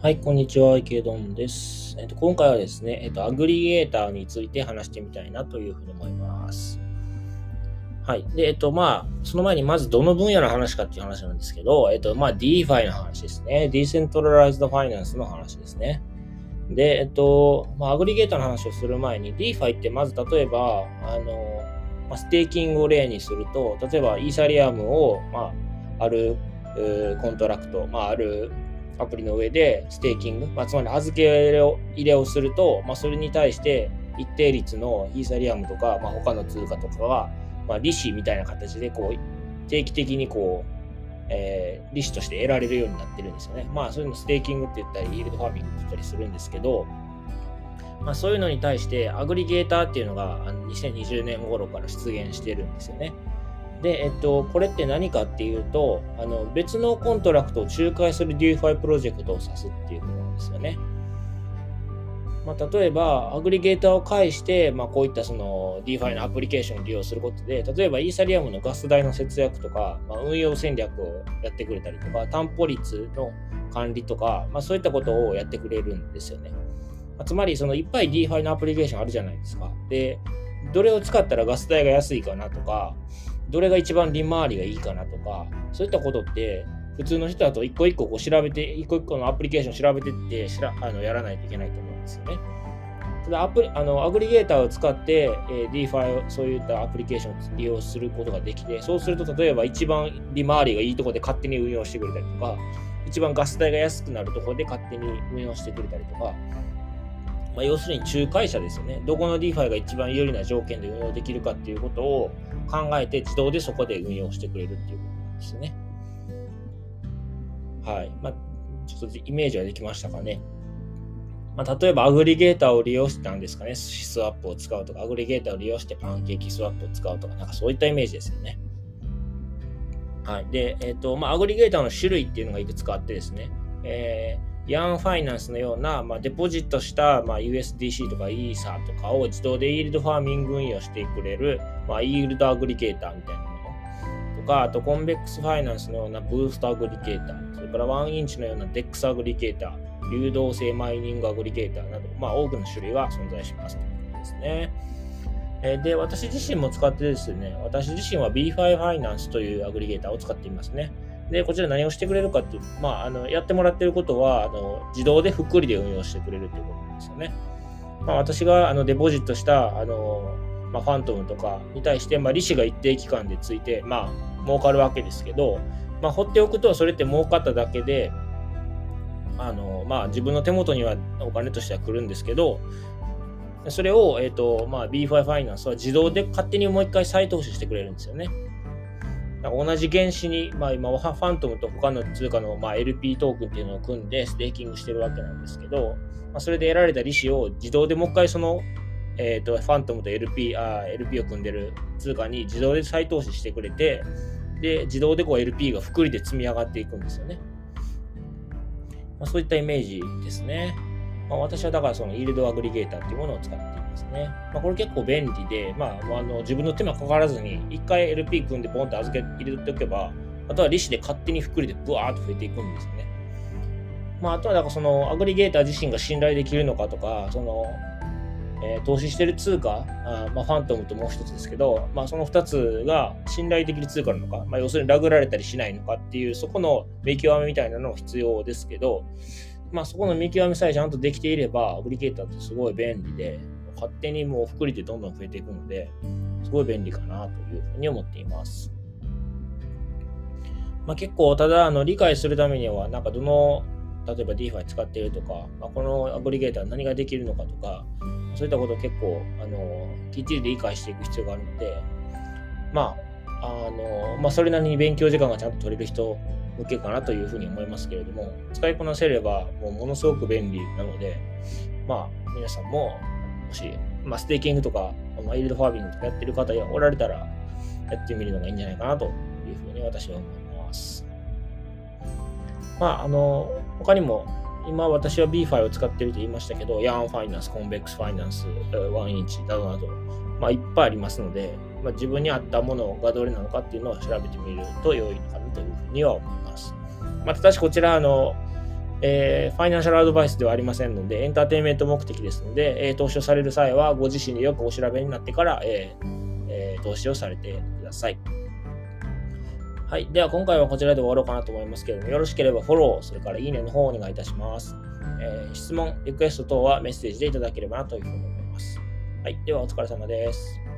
はい、こんにちは、池どんです。えっと、今回はですね、えっと、アグリゲーターについて話してみたいなというふうに思います。はい。で、えっと、まあ、その前にまずどの分野の話かっていう話なんですけど、えっと、まあ、DeFi の話ですね。Decentralized Finance の話ですね。で、えっと、まあ、アグリゲーターの話をする前に、DeFi ってまず例えば、あの、ま、ステーキングを例にすると、例えばイーサリアムを、まあ、あるコントラクト、まあ、あるアプリの上でステーキング、まあ、つまり預け入れを入れをすると、まあ、それに対して一定率のイーサリアムとか、まあ、他の通貨とかは、まあ、利子みたいな形でこう定期的にこう、えー、利子として得られるようになってるんですよね。まあそういうのステーキングって言ったり、イールドファーミングって言ったりするんですけど、まあ、そういうのに対してアグリゲーターっていうのが2020年頃から出現してるんですよね。で、えっと、これって何かっていうと、あの別のコントラクトを仲介する DeFi プロジェクトを指すっていうことなんですよね。まあ、例えば、アグリゲーターを介して、まあ、こういったその DeFi のアプリケーションを利用することで、例えばイーサリアムのガス代の節約とか、まあ、運用戦略をやってくれたりとか、担保率の管理とか、まあ、そういったことをやってくれるんですよね。ま、つまり、そのいっぱい DeFi のアプリケーションあるじゃないですか。で、どれを使ったらガス代が安いかなとか、どれが一番利回りがいいかなとか、そういったことって、普通の人だと一個一個こう調べて、一個一個のアプリケーション調べてってしらあのやらないといけないと思うんですよね。ただアプリあのアグリゲーターを使って、えー、DeFi をそういったアプリケーションを利用することができて、そうすると例えば一番利回りがいいところで勝手に運用してくれたりとか、一番ガス代が安くなるところで勝手に運用してくれたりとか、まあ、要するに仲介者ですよね。どこの DeFi が一番有利な条件で運用できるかっていうことを考えて自動でそこで運用してくれるっていうことなんですね。はい。まあ、ちょっとイメージはできましたかね。まあ、例えばアグリゲーターを利用してたんですかね。シスワップを使うとか、アグリゲーターを利用してパンケーキスワップを使うとか、なんかそういったイメージですよね。はい。で、えっ、ー、と、まあ、アグリゲーターの種類っていうのがいくつかあってですね。えー Yearn Finance のような、まあ、デポジットした、まあ、USDC とかイーサーとかを自動でイールドファーミング運用してくれる、まあ、イールドアグリゲーターみたいなものとか、あと Convex Finance のようなブーストアグリゲーター、それから1inch のような DEX アグリゲーター、流動性マイニングアグリゲーターなど、まあ、多くの種類は存在しますということですね。で、私自身も使ってですね、私自身は B5 ファイナンスというアグリゲーターを使っていますね。で、こちら何をしてくれるかっていう、まあ、あの、やってもらってることは、あの、自動で福利で運用してくれるっていうことなんですよね。まあ、私が、あの、デポジットした、あの、まあ、ファントムとかに対して、まあ、利子が一定期間でついて、まあ、儲かるわけですけど、まあ、放っておくと、それって儲かっただけで、あの、まあ、自分の手元にはお金としては来るんですけど、それを、えっ、ー、と、まあ、B5 ファイナンスは自動で勝手にもう一回再投資してくれるんですよね。同じ原資に、まあ、今、ファントムと他の通貨の、まあ、LP トークンっていうのを組んでステーキングしてるわけなんですけど、まあ、それで得られた利子を自動でもう一回その、えーと、ファントムと LP, あ LP を組んでる通貨に自動で再投資してくれて、で、自動でこう LP が複利で積み上がっていくんですよね。まあ、そういったイメージですね。まあ、私はだからそのイールドアグリゲーターっていうものを使ってですね。まあ、これ結構便利で、まあ、あの自分の手間かからずに、1回 LP 組んでポンと預け入れておけば、あとは利子で勝手に複利でブワーっと増えていくんですよね。まあ、あとはだからそのアグリゲーター自身が信頼できるのかとか、そのえー、投資してる通貨、あまあ、ファントムともう一つですけど、まあ、その2つが信頼できる通貨なのか、まあ、要するにラグられたりしないのかっていう、そこの見極めみたいなのも必要ですけど、まあ、そこの見極めさえちゃんとできていれば、アグリゲーターってすごい便利で、勝手にもう福利でどんどん増えていくので、すごい便利かなというふうに思っています。まあ、結構、ただ、あの、理解するためには、なんかどの、例えば DeFi 使っているとか、まあ、このアグリゲーター何ができるのかとか、そういったことを結構、あの、きっちり理解していく必要があるので、まあ、あの、まあ、それなりに勉強時間がちゃんと取れる人向けかなというふうに思いますけれども、使いこなせれば、もうものすごく便利なので、まあ、皆さんももし、まあ、ステーキングとか、まあ、イールドファーミングとかやってる方がおられたら、やってみるのがいいんじゃないかなというふうに私は思います。まあ、あの、他にも、今私は Beefy を使ってると言いましたけど、 Yearn Finance、 Convex Finance、1inch などなど、まあ、いっぱいありますので、まあ、自分に合ったものがどれなのかっていうのを調べてみると良いのかなというふうには思います。まあ、ただしこちら、あの、えー、ファイナンシャルアドバイスではありませんので、エンターテインメント目的ですので、えー、投資をされる際は、ご自身でよくお調べになってから、えーえー、投資をされてください。はい。では、今回はこちらで終わろうかなと思いますけれども、よろしければフォロー、それからいいねの方をお願いいたします。えー、質問、リクエスト等はメッセージでいただければなというふうに思います。はい。では、お疲れ様です。